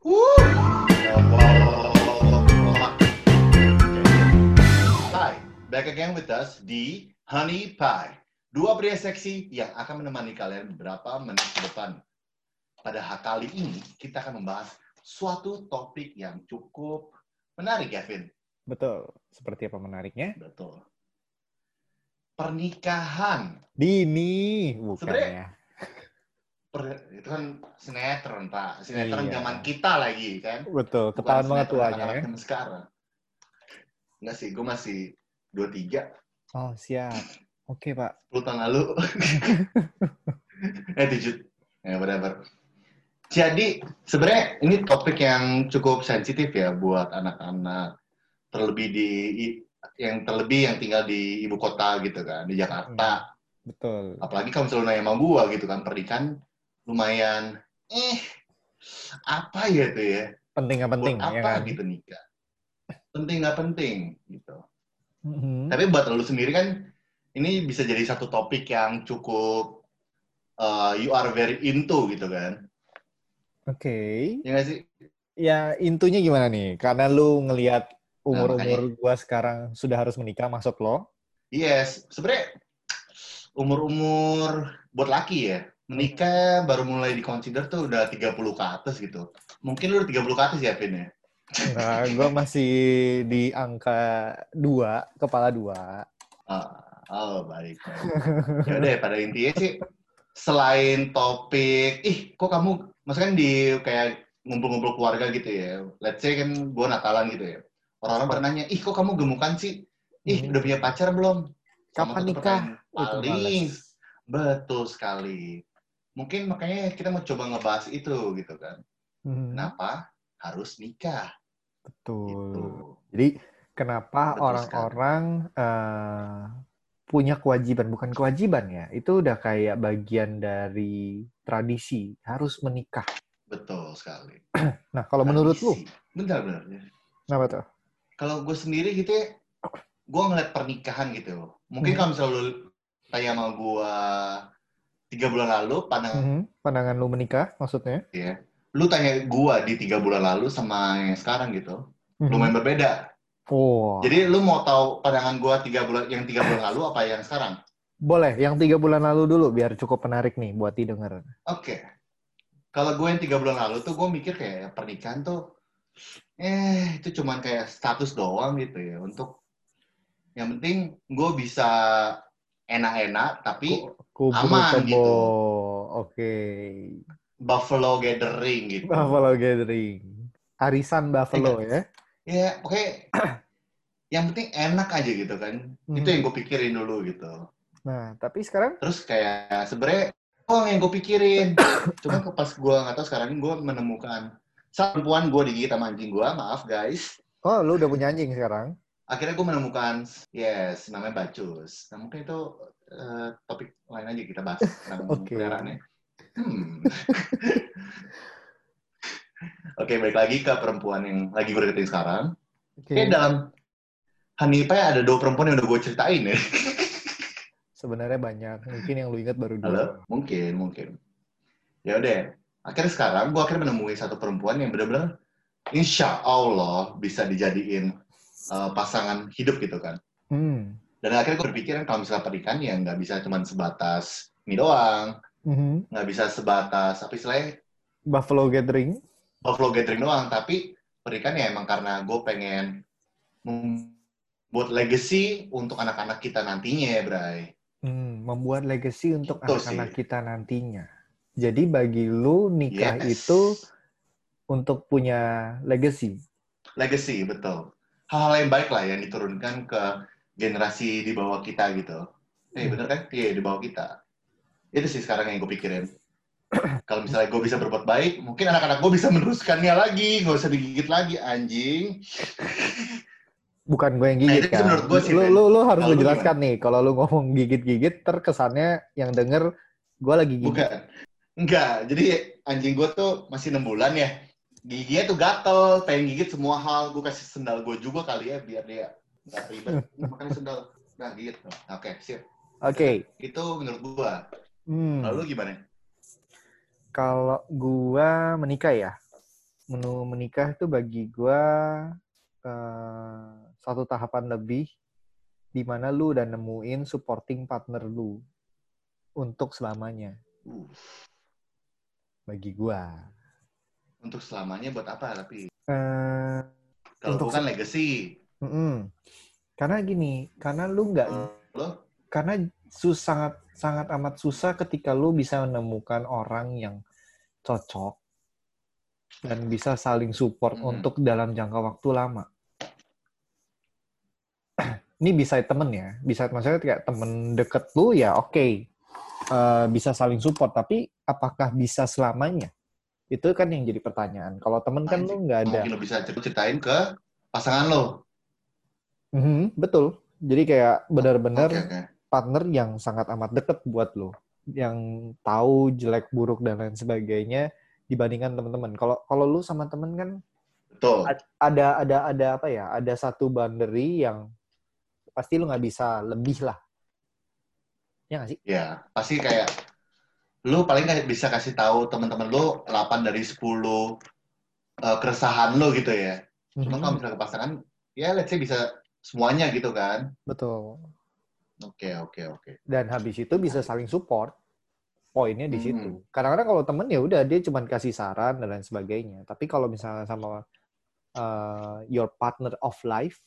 Hi, back again with us di Honey Pie. Dua pria seksi yang akan menemani kalian beberapa menit ke depan. Pada kali ini, kita akan membahas suatu topik yang cukup menarik, Kevin. Betul. Seperti apa menariknya? Betul. Pernikahan. Dini, bukan Sebenarnya- ya? Per- itu kan sinetron, Pak. Sinetron Iya. zaman kita lagi, kan? Betul. Ketahuan banget tuanya ya. sekarang. Enggak sih, gue masih 23. Oh, siap. Oke, Pak. 10 tahun lalu. eh, 7. Ya, whatever. Jadi, sebenarnya ini topik yang cukup sensitif ya buat anak-anak. Terlebih di yang terlebih yang tinggal di ibu kota gitu kan, di Jakarta. Betul. Apalagi kalau misalnya nanya sama gua gitu kan, pernikahan lumayan eh apa ya tuh ya? Penting nggak penting, buat ya apa kan? gitu nikah? Penting nggak penting gitu. Mhm. Tapi buat lu sendiri kan ini bisa jadi satu topik yang cukup uh, you are very into gitu kan. Oke. Ya nggak sih? Ya, intunya gimana nih? Karena lu ngelihat Nah, umur-umur gua sekarang sudah harus menikah, maksud lo? Yes, sebenarnya umur-umur buat laki ya, menikah baru mulai di-consider tuh udah 30 ke atas gitu. Mungkin lu udah 30 ke atas ya, Vin ya? Nah, gua masih di angka dua, kepala dua. Ah, oh, baik. baik. ya udah, pada intinya sih, selain topik, ih kok kamu, maksudnya kan di kayak ngumpul-ngumpul keluarga gitu ya, let's say kan gua Natalan gitu ya, orang-orang pada nanya, ih kok kamu gemukan sih? Ih, Hmm. udah punya pacar belum? Kapan nikah? Oh, Paling betul sekali. Mungkin makanya kita mau coba ngebahas itu gitu kan. Mhm. Kenapa harus nikah? Betul. Gitu. Jadi kenapa orang-orang eh, punya kewajiban, bukan kewajiban ya, itu udah kayak bagian dari tradisi, harus menikah. Betul sekali. Nah, kalau menurut lu, Tradisi. Benar-benar. kenapa tuh? Kalau gue sendiri gitu ya, gue ngeliat pernikahan gitu. Mungkin Hmm. kalau misalnya lu tanya sama gue tiga bulan lalu, pandang Mhm. Pandangan lu menikah, maksudnya? ya, lu tanya gue di tiga bulan lalu sama yang sekarang gitu, Mhm. lumayan berbeda. Oh, Jadi lu mau tahu pandangan gue tiga bulan yang tiga bulan lalu apa yang sekarang? boleh. Yang tiga bulan lalu dulu, biar cukup menarik nih buat didengar. Oke. Kalau gue yang tiga bulan lalu tuh gue mikir kayak pernikahan tuh eh itu cuman kayak status doang gitu ya untuk yang penting gue bisa enak-enak tapi Kubur Aman kebo. gitu. Oke. buffalo gathering gitu. Buffalo Gathering. Arisan Buffalo ya. Ya oke. yang penting enak aja gitu kan. Itu Mhm. yang gue pikirin dulu gitu. Nah, tapi sekarang Terus kayak sebenarnya oh yang gue pikirin. Cuma pas gue nggak tahu sekarang ini gue menemukan perempuan gue digigit sama anjing gue. Maaf guys. Oh, lu udah punya anjing sekarang? akhirnya gue menemukan yes namanya bacus nah mungkin itu eh, topik lain aja kita bahas tentang Oke. peliharaannya hmm. oke balik lagi ke perempuan yang lagi gue deketin sekarang Oke. kayak dalam Hanipa ada dua perempuan yang udah gue ceritain ya Sebenarnya banyak. Mungkin yang lu ingat baru dua. halo mungkin mungkin ya udah akhirnya sekarang gue akhirnya menemui satu perempuan yang benar-benar insya Allah bisa dijadiin eh, pasangan hidup gitu kan Hmm. Dan akhirnya gue berpikiran kalau misalnya pernikahan ya nggak bisa cuma sebatas ini doang, Mhm. nggak bisa sebatas apa istilahnya Buffalo Gathering. buffalo gathering doang, tapi pernikahan ya emang karena gue pengen membuat legacy untuk anak-anak kita nantinya ya, Bray. Hmm, membuat legacy untuk anak-anak kita nantinya. Jadi bagi lu nikah Yes. itu untuk punya legacy. legacy betul. Hal-hal yang baik lah yang diturunkan ke generasi di bawah kita gitu. Eh bener kan? Iya di bawah kita. Itu sih sekarang yang gue pikirin. Kalau misalnya gue bisa berbuat baik, mungkin anak-anak gue bisa meneruskannya lagi, nggak usah digigit lagi, anjing. Bukan gue yang Nah, gigit itu kan. menurut gue sih, lu, lu, lu harus menjelaskan nih. Kalau lu ngomong gigit-gigit, terkesannya yang denger gue lagi gigit. Bukan. Enggak, jadi anjing gue tuh masih 6 bulan ya. Giginya tuh gatel, pengen gigit semua hal. Gue kasih sendal gue juga kali ya, biar dia nggak ribet. Makanya sendal. Nah, gigit. Oke, sip. Oke. Itu menurut gue. Hmm. Lalu gimana? Kalau gua menikah ya, menu menikah itu bagi gue uh, satu tahapan lebih di mana lu udah nemuin supporting partner lu untuk selamanya. Uh, Bagi gue. untuk selamanya buat apa tapi? Eh, Kalau Untuk bukan legacy. Mm-mm. Karena gini, karena lu nggak Lo? karena sus sangat sangat amat susah ketika lu bisa menemukan orang yang cocok dan bisa saling support Mhm. untuk dalam jangka waktu lama. Ini bisa temen ya, bisa maksudnya kayak temen deket lu ya oke Eh, bisa saling support, tapi apakah bisa selamanya? Itu kan yang jadi pertanyaan. Kalau temen kan lu nggak ada. Mungkin lo bisa ceritain ke pasangan lo. Mhm, betul. Jadi kayak benar-benar Oke, oke. partner yang sangat amat deket buat lo, yang tahu jelek buruk dan lain sebagainya dibandingkan teman-teman. Kalau kalau lu sama temen kan Betul. ada ada ada apa ya? Ada satu boundary yang pasti lu nggak bisa lebih lah. Ya nggak sih? Ya, pasti kayak lu paling nggak bisa kasih tahu teman-teman lu 8 dari 10 eh, keresahan lu gitu ya. Cuma Mhm, kalau misalnya ke pasangan, ya let's say bisa semuanya gitu kan. Betul. Oke, oke, oke. Dan habis itu bisa saling support. Poinnya di Hmm. situ. Kadang-kadang kalau temen ya udah dia cuma kasih saran dan lain sebagainya. Tapi kalau misalnya sama uh, your partner of life,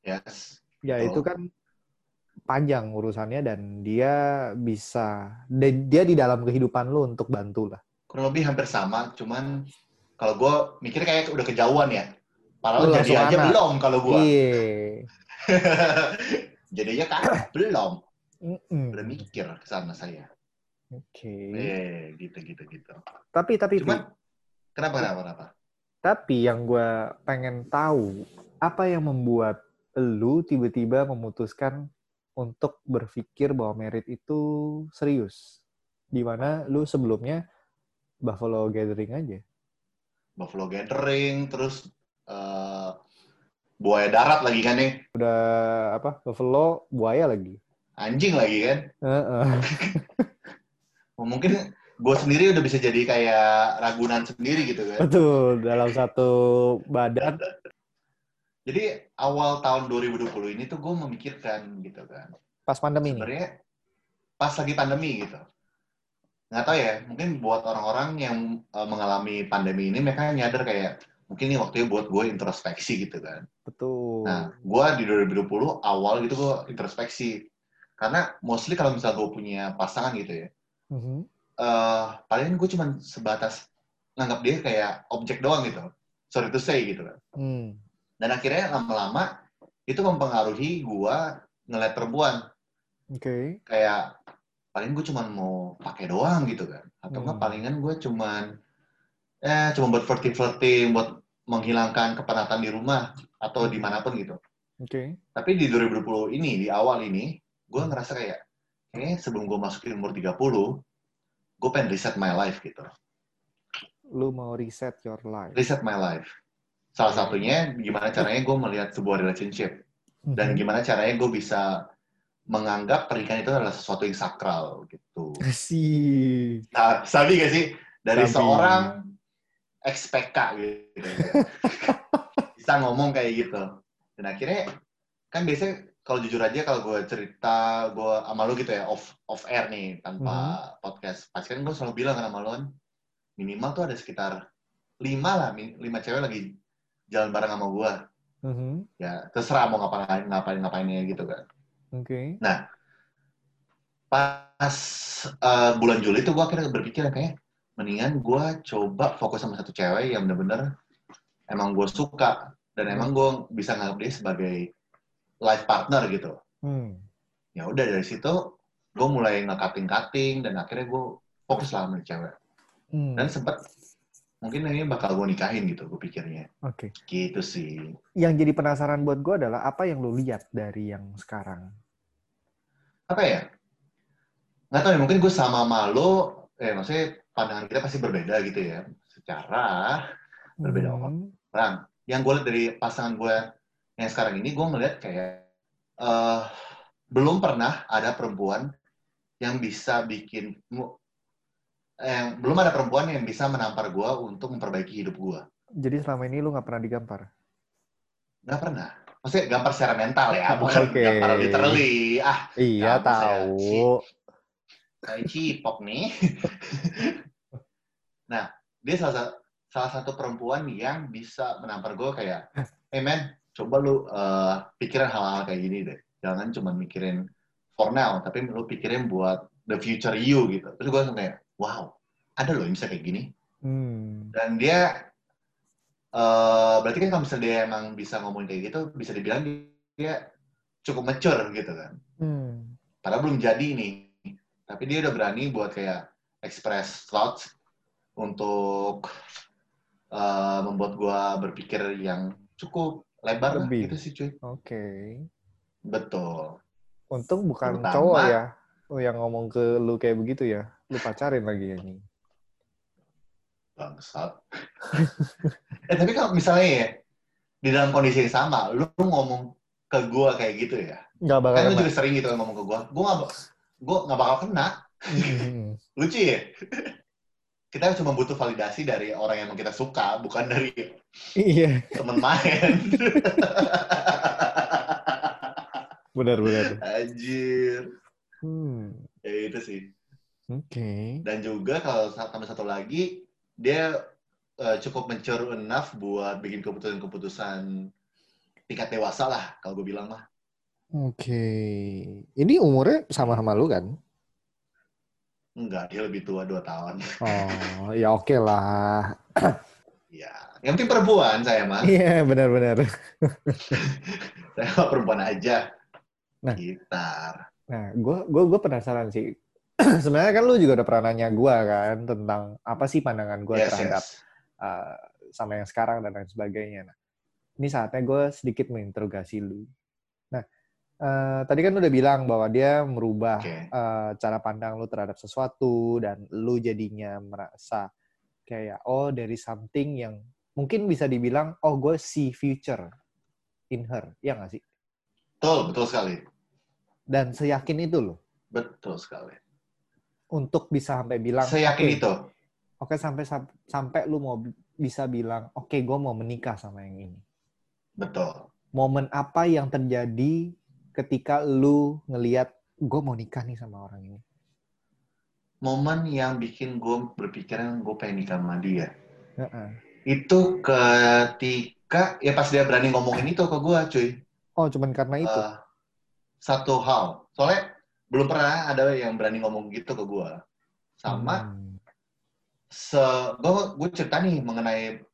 Yes. ya Betul. itu kan panjang urusannya dan dia bisa dan dia di dalam kehidupan lu untuk bantu lah. Kurang lebih hampir sama, cuman kalau gue mikirnya kayak udah kejauhan ya. Padahal Lu jadi aja anak. belum kalau gue. Iya. Jadinya kan belum. Mm-mm. Udah mikir ke sana saya. Oke. Eh, gitu, gitu, gitu. Tapi tapi Cuman, kenapa, kenapa, kenapa? tapi yang gue pengen tahu apa yang membuat lu tiba-tiba memutuskan untuk berpikir bahwa merit itu serius. Di mana lu sebelumnya Buffalo Gathering aja. Buffalo Gathering, terus eh, buaya darat lagi kan nih. Udah apa? Buffalo buaya lagi. Anjing lagi kan. Oh, mungkin gue sendiri udah bisa jadi kayak ragunan sendiri gitu kan. Betul, dalam satu badan. Jadi awal tahun 2020 ini tuh gue memikirkan gitu kan. Pas pandemi. Sebenarnya pas lagi pandemi gitu. Nggak tahu ya, mungkin buat orang-orang yang eh, mengalami pandemi ini mereka nyadar kayak mungkin ini waktunya buat gue introspeksi gitu kan. Betul. Nah, gue di 2020 awal gitu gue introspeksi. Karena mostly kalau misalnya gue punya pasangan gitu ya, Mhm. eh paling gue cuman sebatas nganggap dia kayak objek doang gitu. Sorry to say gitu kan. Hmm. Dan akhirnya lama-lama itu mempengaruhi gue ngeliat perempuan. Oke. Kayak paling gue cuman mau pakai doang gitu kan. Atau nggak Hmm. palingan gue cuman eh cuma buat flirting-flirting, buat menghilangkan kepenatan di rumah atau di mana pun gitu. Oke. Tapi di 2020 ini, di awal ini, gue ngerasa kayak, kayaknya sebelum gue masukin umur 30, gue pengen reset my life gitu. Lu mau reset your life. Reset my life. Salah satunya, gimana caranya gue melihat sebuah relationship. Dan Mhm. gimana caranya gue bisa menganggap pernikahan itu adalah sesuatu yang sakral gitu. Sih. Nah, sabi gak sih? Dari Sabi. seorang ex-PK gitu. Bisa ngomong kayak gitu. Dan akhirnya, kan biasanya kalau jujur aja kalau gue cerita gue sama lu gitu ya off off air nih tanpa podcast pasti kan gue selalu bilang kan sama lu kan minimal tuh ada sekitar lima lah lima cewek lagi jalan bareng sama gue Mhm. ya terserah mau ngapain ngapain ngapainnya gitu kan Oke. pas eh, bulan Juli tuh gue akhirnya berpikir kayak mendingan gue coba fokus sama satu cewek yang bener-bener emang gue suka dan emang gue bisa nganggap dia sebagai life partner gitu Hmm. ya udah dari situ gue mulai nge-cutting cutting dan akhirnya gue fokus lah sama cewek Hmm. dan sempet mungkin ini bakal gue nikahin gitu gue pikirnya Oke. gitu sih Yang jadi penasaran buat gue adalah apa yang lu lihat dari yang sekarang. apa ya nggak tahu ya mungkin gue sama malu eh maksudnya pandangan kita pasti berbeda gitu ya secara Berbeda Mhm. orang yang gue lihat dari pasangan gue yang sekarang ini gue ngeliat kayak eh, belum pernah ada perempuan yang bisa bikin mu- eh, belum ada perempuan yang bisa menampar gue untuk memperbaiki hidup gue. Jadi selama ini lu nggak pernah digampar? Nggak pernah. Maksudnya gampar secara mental ya, bukan Oke. gampar literally. Ah, Iya saya kayak cipok nih. nah, dia salah, sa- salah satu perempuan yang bisa menampar gue kayak, hey man, coba lu uh, pikirin hal-hal kayak gini deh. Jangan cuma mikirin for now, tapi lu pikirin buat the future you gitu. Terus gue langsung kayak, wow, ada loh yang bisa kayak gini. Hmm. Dan dia, eh berarti kan kalau misalnya dia emang bisa ngomongin kayak gitu, bisa dibilang dia cukup mature gitu kan. Hmm. Padahal belum jadi nih. Tapi dia udah berani buat kayak express thoughts untuk eh, membuat gua berpikir yang cukup lebar lah Lebih. gitu sih cuy. Oke. Betul. Untung bukan Terutama- cowok ya lu yang ngomong ke lu kayak begitu ya. Lu pacarin lagi ini. Bangsat. eh tapi kalau misalnya ya, di dalam kondisi yang sama, lu ngomong ke gua kayak gitu ya. Nggak bakal Kan lu juga sering gitu kan ngomong ke gua. Gua nggak gua nggak bakal kena. Hmm. Lucu ya? Kita cuma butuh validasi dari orang yang kita suka, bukan dari Iya. temen main. Benar-benar. Anjir. Hmm. Ya itu sih. Oke. Dan juga kalau tambah satu lagi, dia eh, cukup mature enough buat bikin keputusan-keputusan tingkat dewasa lah, kalau gue bilang mah. Oke. Ini umurnya sama sama lu kan? Enggak, dia lebih tua 2 tahun. Oh, ya oke lah. Ya, yang penting perempuan saya mah. Iya, benar-benar. Saya mah perempuan aja. Nah. Gitar. Nah, gue gue gue penasaran sih. Sebenarnya kan lu juga udah pernah nanya gue kan tentang apa sih pandangan gue Yes, terhadap yes. uh, sama yang sekarang dan lain sebagainya. Nah, ini saatnya gue sedikit menginterogasi lu. Uh, tadi kan lu udah bilang bahwa dia merubah Oke. uh, cara pandang lu terhadap sesuatu dan lu jadinya merasa kayak oh dari something yang mungkin bisa dibilang oh gue see future in her, ya nggak sih? Betul, betul sekali. Dan seyakin itu loh Betul sekali. untuk bisa sampai bilang Saya yakin "Oke, itu. Oke sampai sam- sampai lu mau bi- bisa bilang oke gue mau menikah sama yang ini. Betul. Momen apa yang terjadi ketika lu ngelihat gue mau nikah nih sama orang ini? Momen yang bikin gue berpikiran gue pengen nikah sama dia. Heeh. Itu ketika, ya pas dia berani ngomongin itu ke gue, cuy. Oh cuman karena itu. Eh, satu hal. Soalnya belum pernah ada yang berani ngomong gitu ke gue. Sama, Hmm. se gue gue cerita nih mengenai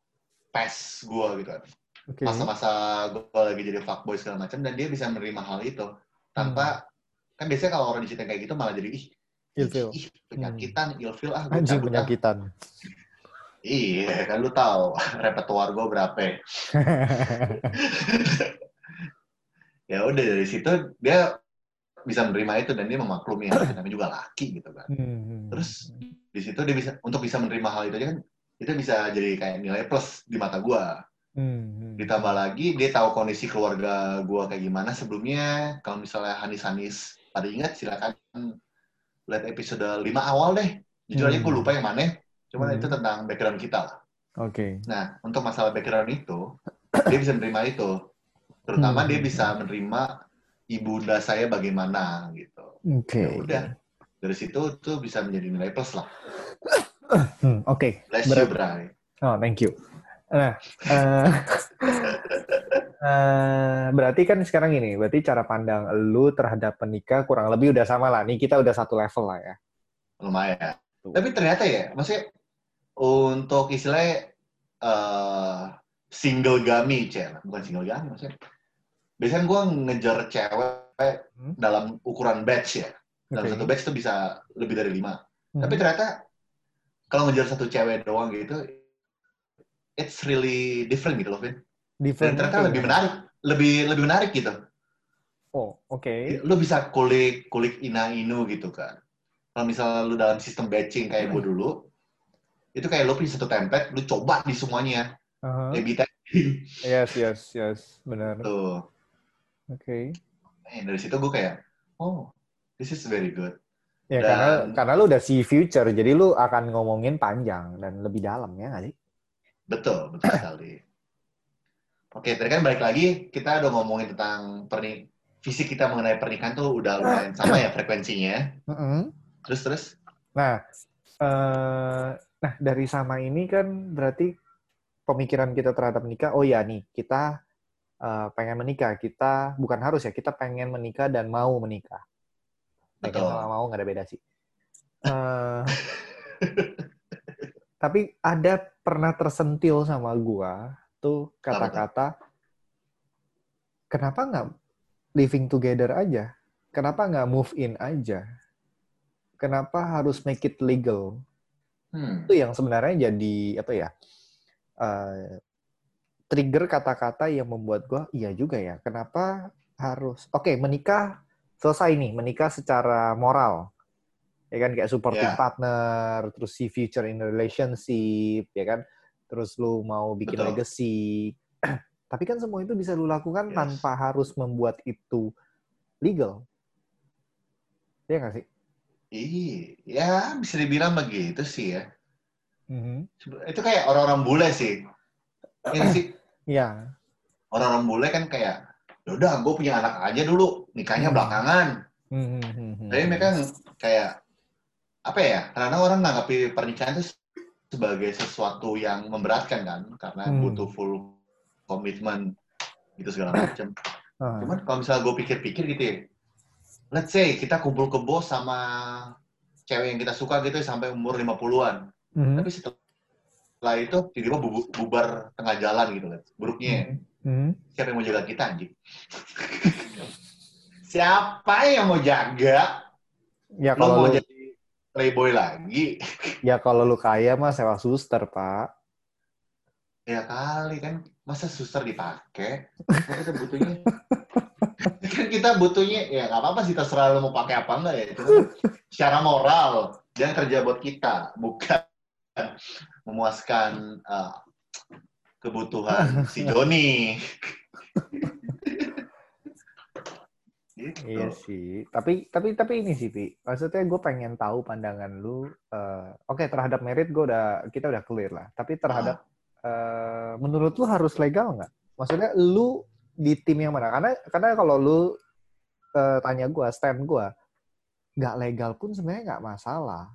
pes gue gitu kan. Oke. Masa-masa gue lagi jadi fuckboy segala macam dan dia bisa menerima hal itu tanpa kan biasanya kalau orang diceritain kayak gitu malah jadi ih Ilfil. ih penyakitan ilfil ah gue Anjing ah. penyakitan. iya kan lu tahu repertoire gue berapa ya. udah dari situ dia bisa menerima itu dan dia memaklumi ya namanya juga laki gitu kan Hmm. Terus di situ dia bisa untuk bisa menerima hal itu aja kan itu bisa jadi kayak nilai plus di mata gua Hmm. ditambah lagi dia tahu kondisi keluarga gua kayak gimana sebelumnya kalau misalnya Hanis-Hanis pada ingat silakan lihat episode 5 awal deh jujur aja Hmm. gue lupa yang mana cuman Hmm. itu tentang background kita lah Oke. nah untuk masalah background itu dia bisa menerima itu terutama Hmm. dia bisa menerima ibunda saya bagaimana gitu Oke. ya udah dari situ tuh bisa menjadi nilai plus lah Hmm, Oke. bless Berat- you Bray Oh, thank you. Nah, eh, eh, berarti kan sekarang ini, berarti cara pandang lu terhadap penikah kurang lebih udah sama lah. Nih kita udah satu level lah ya. lumayan. Tuh. Tapi ternyata ya, maksudnya untuk istilahnya eh single gami, cewek, bukan single gami maksudnya. Biasanya gue ngejar cewek Hmm. dalam ukuran batch ya. Dalam Oke. satu batch itu bisa lebih dari lima. Hmm. Tapi ternyata kalau ngejar satu cewek doang gitu, it's really different gitu loh, Vin. Dan Different ternyata kayak lebih gimana? menarik, lebih lebih menarik gitu. Oh, oke. Lu bisa kulik kulik ina inu gitu kan. Kalau misalnya lu dalam sistem batching kayak gue dulu, itu kayak lu punya satu template, lu coba di semuanya. A/B testing Yes, yes, yes, benar. tuh. Oke. Eh, dari situ gue kayak, oh, this is very good. Ya Dan- karena karena lu udah see future, jadi lu akan ngomongin panjang dan lebih dalam ya nggak sih? Betul, betul sekali. Oke, tadi kan balik lagi, kita udah ngomongin tentang pernik visi kita mengenai pernikahan tuh udah lumayan sama ya frekuensinya. Mm-mm. Terus terus, Nah, eh, nah dari sama ini kan berarti pemikiran kita terhadap menikah. Oh ya nih, kita eh, pengen menikah. Kita bukan harus ya, kita pengen menikah dan mau menikah. Pengen Betul. sama mau nggak ada beda sih. Eh, tapi ada pernah tersentil sama gua tuh kata-kata kenapa nggak living together aja? Kenapa nggak move in aja? Kenapa harus make it legal? hmm, Itu yang sebenarnya jadi apa ya? eh, trigger kata-kata yang membuat gua iya juga ya. Kenapa harus oke menikah selesai nih menikah secara moral ya kan kayak supporting Ya. partner terus see future in relationship ya kan terus lu mau bikin Betul. legacy tapi kan semua itu bisa lu lakukan Yes. tanpa harus membuat itu legal ya nggak sih iya, ya bisa dibilang begitu sih ya. Mhm. Itu kayak orang-orang bule sih. Iya nggak sih? ya Orang-orang bule kan kayak, yaudah gue punya anak aja dulu, nikahnya Hmm. belakangan. Mhm, mhm, Tapi mereka kayak apa ya? Karena orang menanggapi pernikahan itu sebagai sesuatu yang memberatkan kan, karena Hmm. butuh full komitmen gitu segala macam. Ah. Cuman kalau misalnya gue pikir-pikir gitu ya, let's say kita kumpul kebo sama cewek yang kita suka gitu ya, sampai umur 50-an. Mhm, Tapi setelah itu tiba-tiba bu- bubar tengah jalan gitu kan. Buruknya ya, mhm. siapa yang mau jaga kita anjing? siapa yang mau jaga? ya Lo kalau mau jadi playboy lagi? ya kalau lu kaya mah sewa suster pak Ya kali kan, masa suster dipakai? Kan kita butuhnya, kan kita butuhnya ya nggak apa-apa sih terserah lo mau pakai apa enggak ya. Cuma secara moral dia kerja buat kita, bukan memuaskan uh, kebutuhan si Joni. gitu. Iya sih, tapi tapi tapi ini sih, Pi. Maksudnya gue pengen tahu pandangan lu. eh, Oke, terhadap merit gue udah kita udah clear lah. Tapi terhadap eh, menurut lu harus legal nggak? Maksudnya lu di tim yang mana? Karena karena kalau lu eh, tanya gue, stand gue, nggak legal pun sebenarnya nggak masalah.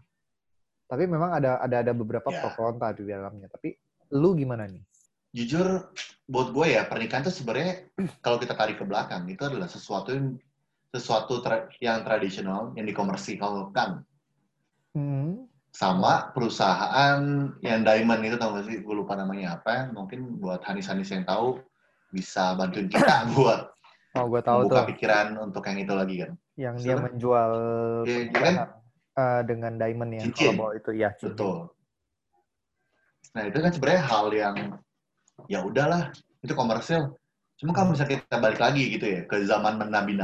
Tapi memang ada ada ada beberapa Ya. pro kontra di dalamnya. Tapi lu gimana nih? Jujur, buat gue ya pernikahan tuh sebenarnya kalau kita tarik ke belakang itu adalah sesuatu yang sesuatu tra- yang tradisional yang dikomersialkan Hmm. sama perusahaan yang diamond itu tau gak sih gue lupa namanya apa mungkin buat hanis-hanis yang tahu bisa bantuin kita buat Oh, gue tahu membuka tuh pikiran untuk yang itu lagi kan yang dia Siapa? menjual dia pernikahan, kan eh, dengan diamond ya. Cincin. Kalau itu ya cincin. betul nah itu kan sebenarnya hal yang ya udahlah itu komersil cuma kalau misalnya kita balik lagi gitu ya ke zaman nabi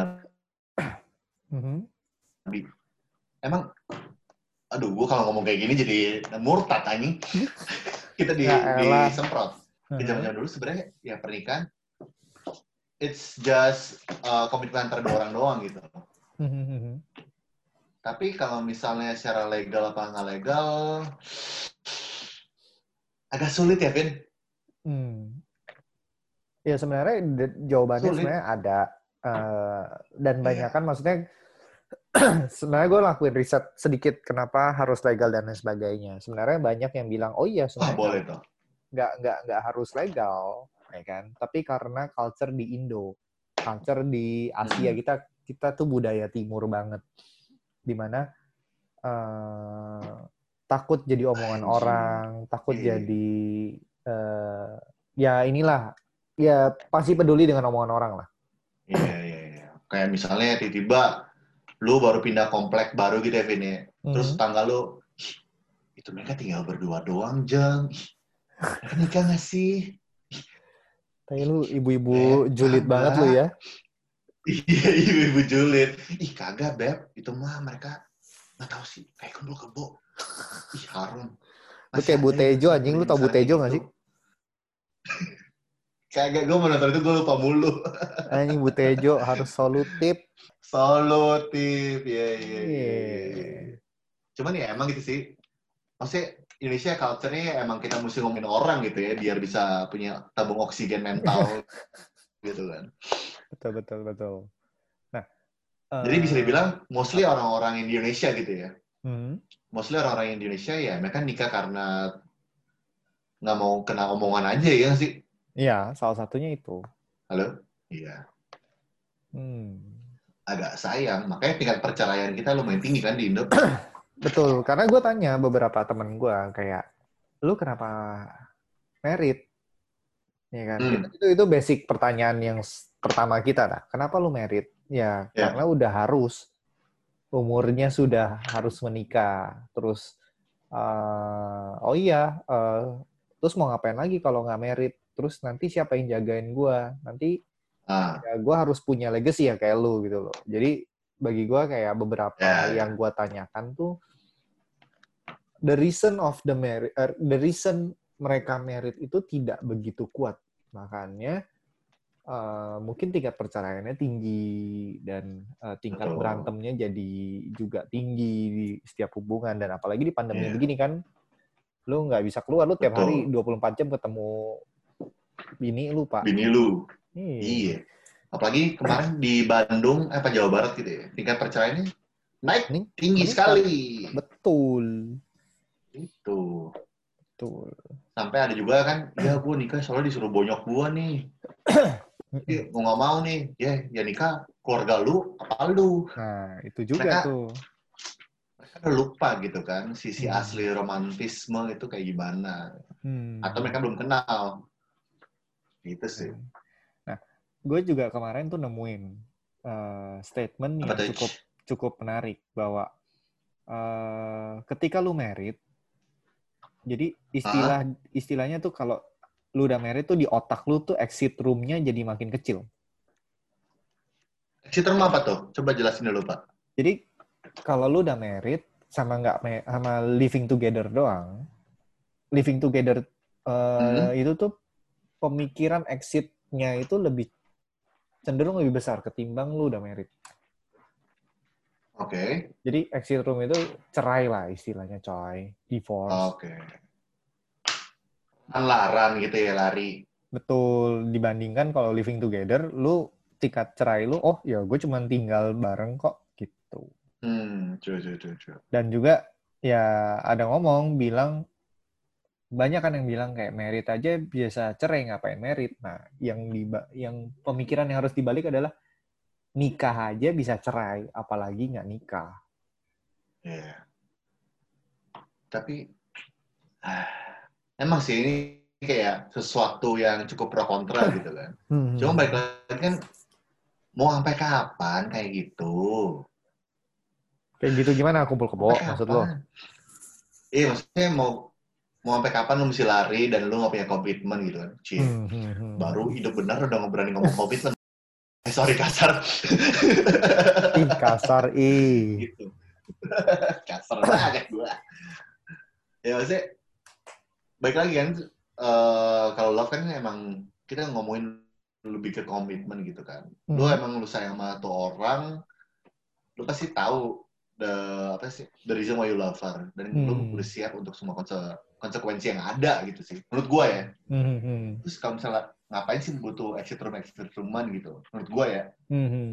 Mhm. emang aduh gue kalau ngomong kayak gini jadi murtad anjing kita di, Ya disemprot di zaman dulu sebenarnya ya pernikahan it's just uh, komitmen antara dua orang doang gitu Mhm. tapi kalau misalnya secara legal apa nggak legal agak sulit ya Vin Hmm. Ya sebenarnya jawabannya Sulit. sebenarnya ada Eh, dan banyak Iya. kan maksudnya sebenarnya gue lakuin riset sedikit kenapa harus legal dan lain sebagainya. Sebenarnya banyak yang bilang oh iya ah sebenarnya boleh tuh nggak nggak nggak harus legal ya kan tapi karena culture di Indo culture di Asia Hmm. kita kita tuh budaya timur banget di mana eh takut jadi omongan Anjing. orang takut Iya. jadi eh ya inilah ya pasti peduli dengan omongan orang lah iya iya iya kayak misalnya tiba-tiba lu baru pindah komplek baru gitu ya Vin ya terus Mhm. tangga lu "Ih, itu mereka tinggal berdua doang jeng nikah nggak sih Tapi lu ibu-ibu Eh, julid banget lu ya Iya, ibu-ibu julid. Ih, kagak, Beb. Itu mah mereka nggak tahu sih. Kayak kebul kebo. Ih, harum. Lu kayak Bu ada Tejo, yang anjing. Lu tau Bu misalnya Tejo kayak nggak gitu. Kagak, gue menonton itu gue lupa mulu. Anjing Butejo harus solutif. Solutif, iya iya. Iya. Cuman ya emang gitu sih. Maksudnya Indonesia culture-nya emang kita mesti ngomongin orang gitu ya, biar bisa punya tabung oksigen mental gitu kan. Betul betul betul. Nah, Jadi bisa eh, dibilang mostly orang-orang Indonesia gitu ya. hmm, Mostly orang-orang Indonesia ya mereka nikah karena nggak mau kena omongan aja ya sih. Iya, salah satunya itu. Halo? Iya. Hmm. Agak sayang. Makanya tingkat perceraian kita lumayan tinggi kan di Indo. Betul, karena gue tanya beberapa temen gue kayak, lu kenapa merit? Ya kan, Hmm. itu, itu itu basic pertanyaan yang pertama kita lah. Kenapa lu merit? Ya, Ya. karena udah harus umurnya sudah harus menikah. Terus, eh, oh iya, eh, terus mau ngapain lagi kalau nggak merit? Terus nanti siapa yang jagain gue? Nanti Ah, ya gue harus punya legacy ya kayak lu gitu loh. Jadi bagi gue kayak beberapa Ya, ya. yang gue tanyakan tuh the reason of the merit, er, the reason mereka merit itu tidak begitu kuat. Makanya eh, mungkin tingkat perceraiannya tinggi dan eh, tingkat Betul. berantemnya jadi juga tinggi di setiap hubungan dan apalagi di pandemi Iya. begini kan lu nggak bisa keluar lu tiap Betul. hari 24 jam ketemu bini lu pak bini lu. Iya. Iya. Apalagi kemarin di Bandung, eh, apa Jawa Barat gitu ya. Tingkat perceraiannya naik Nih, tinggi sekali. Betul. Itu. Betul. Sampai ada juga kan, ya gue nikah soalnya disuruh bonyok gue nih. Iya, gue nggak mau nih. Ya, ya nikah keluarga lu, apa lu? Nah, itu juga Mereka- tuh. Mereka udah lupa gitu kan, sisi Hmm. asli romantisme itu kayak gimana. Hmm. Atau mereka belum kenal. Gitu sih. Nah, gue juga kemarin tuh nemuin eh, statement Apa yang cukup cukup menarik bahwa eh, ketika lu merit, jadi istilah istilahnya tuh kalau lu udah merit tuh di otak lu tuh exit room-nya jadi makin kecil. Exit room apa tuh? Coba jelasin dulu, Pak. Jadi kalau lu udah merit sama nggak sama living together doang, living together eh, itu tuh pemikiran exitnya itu lebih cenderung lebih besar ketimbang lu udah merit. Oke. Jadi exit room itu cerai lah istilahnya coy, divorce. Oke. Kan laran gitu ya, lari. Betul dibandingkan kalau living together, lu tingkat cerai lu, oh ya gue cuma tinggal bareng kok gitu. Hmm, cuy, cuy, cuy, cuy. Dan juga ya ada ngomong bilang banyak kan yang bilang kayak merit aja biasa cerai ngapain merit. Nah, yang di yang pemikiran yang harus dibalik adalah nikah aja bisa cerai, apalagi nggak nikah. Iya. Tapi ah, emang sih ini kayak sesuatu yang cukup pro kontra gitu kan. Hmm. Cuma balik lagi kan mau sampai kapan kayak gitu? Kayak gitu gimana kumpul kebo maksud lo? Iya maksudnya mau mau sampai kapan lu mesti lari dan lu nggak punya komitmen gitu kan? Cie, Hmm, hmm, hmm. baru hidup benar udah nggak berani ngomong komitmen. Eh sorry kasar. Ih, kasar ih. gitu. kasar banget gua. Ya maksudnya baik lagi kan eh, kalau love kan emang kita ngomongin lebih ke komitmen gitu kan. Lu Hmm. emang lu sayang sama tuh orang, lu pasti tahu the apa sih the reason why you love her dan lu Hmm. udah siap untuk semua konse- konsekuensi yang ada gitu sih. Menurut gua ya. Hmm, hmm, hmm. Terus kalau misalnya ngapain sih butuh exit room exit rooman gitu? Menurut gua ya Hmm, hmm.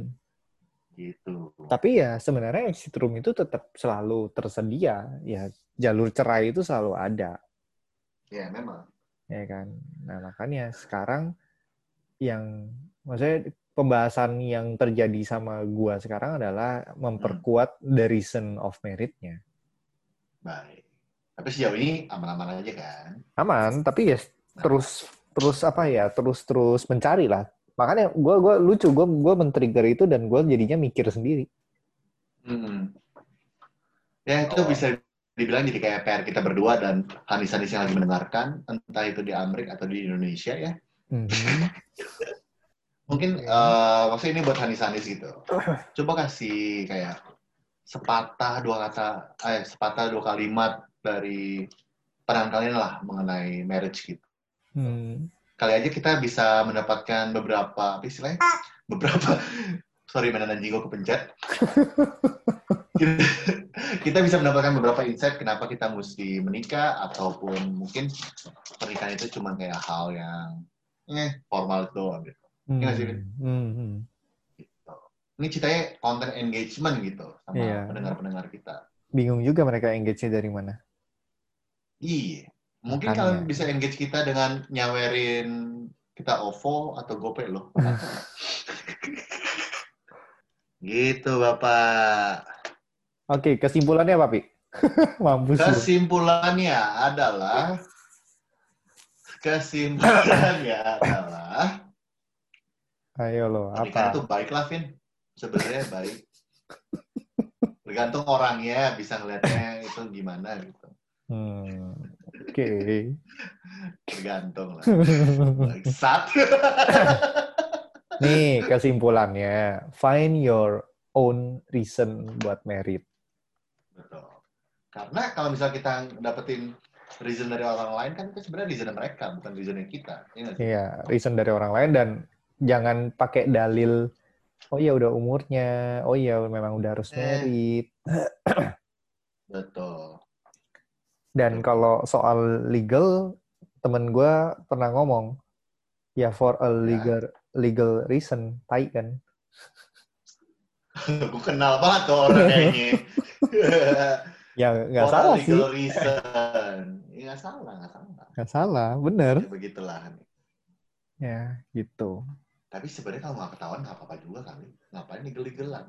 gitu. Tapi ya sebenarnya exit room itu tetap selalu tersedia. Ya jalur cerai itu selalu ada, Ya memang. ya kan. Nah makanya sekarang yang maksudnya pembahasan yang terjadi sama gua sekarang adalah memperkuat the reason of merit-nya. Baik. Tapi sejauh ini aman-aman aja kan? Aman, tapi ya terus terus apa ya terus terus mencari lah. Makanya gua gua lucu gua gua men-trigger itu dan gua jadinya mikir sendiri. Hmm. Ya itu Oh. bisa dibilang jadi kayak PR kita berdua dan Hanis-Hanis yang lagi mendengarkan, entah itu di Amerika atau di Indonesia ya. Mhm. Mungkin eh, maksudnya ini buat Hanis-Hanis gitu. Coba kasih kayak sepatah dua kata, eh sepatah dua kalimat dari peran kalian lah mengenai marriage gitu. Hmm. kali aja kita bisa mendapatkan beberapa apa istilahnya beberapa sorry mainan anjing gue kepencet kita, kita bisa mendapatkan beberapa insight kenapa kita mesti menikah ataupun mungkin pernikahan itu cuma kayak hal yang eh formal doang gitu Hmm. Iya sih, Vin? Hmm, hmm. gitu. Ini ceritanya konten engagement gitu sama Iya. pendengar-pendengar kita. Bingung juga mereka engage-nya dari mana. Iya. Mungkin Makanya. kalian bisa engage kita dengan nyawerin kita OVO atau GoPay loh. gitu Bapak. Oke, kesimpulannya apa, Pi? Mampus. Kesimpulannya adalah kesimpulannya adalah Ayo lo, pernikahan apa? itu baik lah, Vin. Sebenarnya baik. Tergantung orangnya bisa ngelihatnya itu gimana gitu. Hmm, Oke. Tergantung lah. Bangsat. Nih, kesimpulannya. Find your own reason buat merit. Betul. Karena kalau misal kita dapetin reason dari orang lain kan itu sebenarnya reason mereka, bukan reason kita. Iya sih? Iya, reason dari orang lain dan jangan pakai dalil oh ya udah umurnya, oh ya memang udah harus Eh. merit. Betul. Dan kalau soal legal, temen gue pernah ngomong, ya for a legal legal reason, tai kan. Gue kenal banget tuh orang kayaknya. Ya nggak salah sih, legal reason. Ya, nggak salah, nggak salah. nggak salah, bener. Ya, begitulah. Ya gitu. Tapi sebenarnya kalau nggak ketahuan nggak apa-apa juga kali. Ngapain legal-legalan?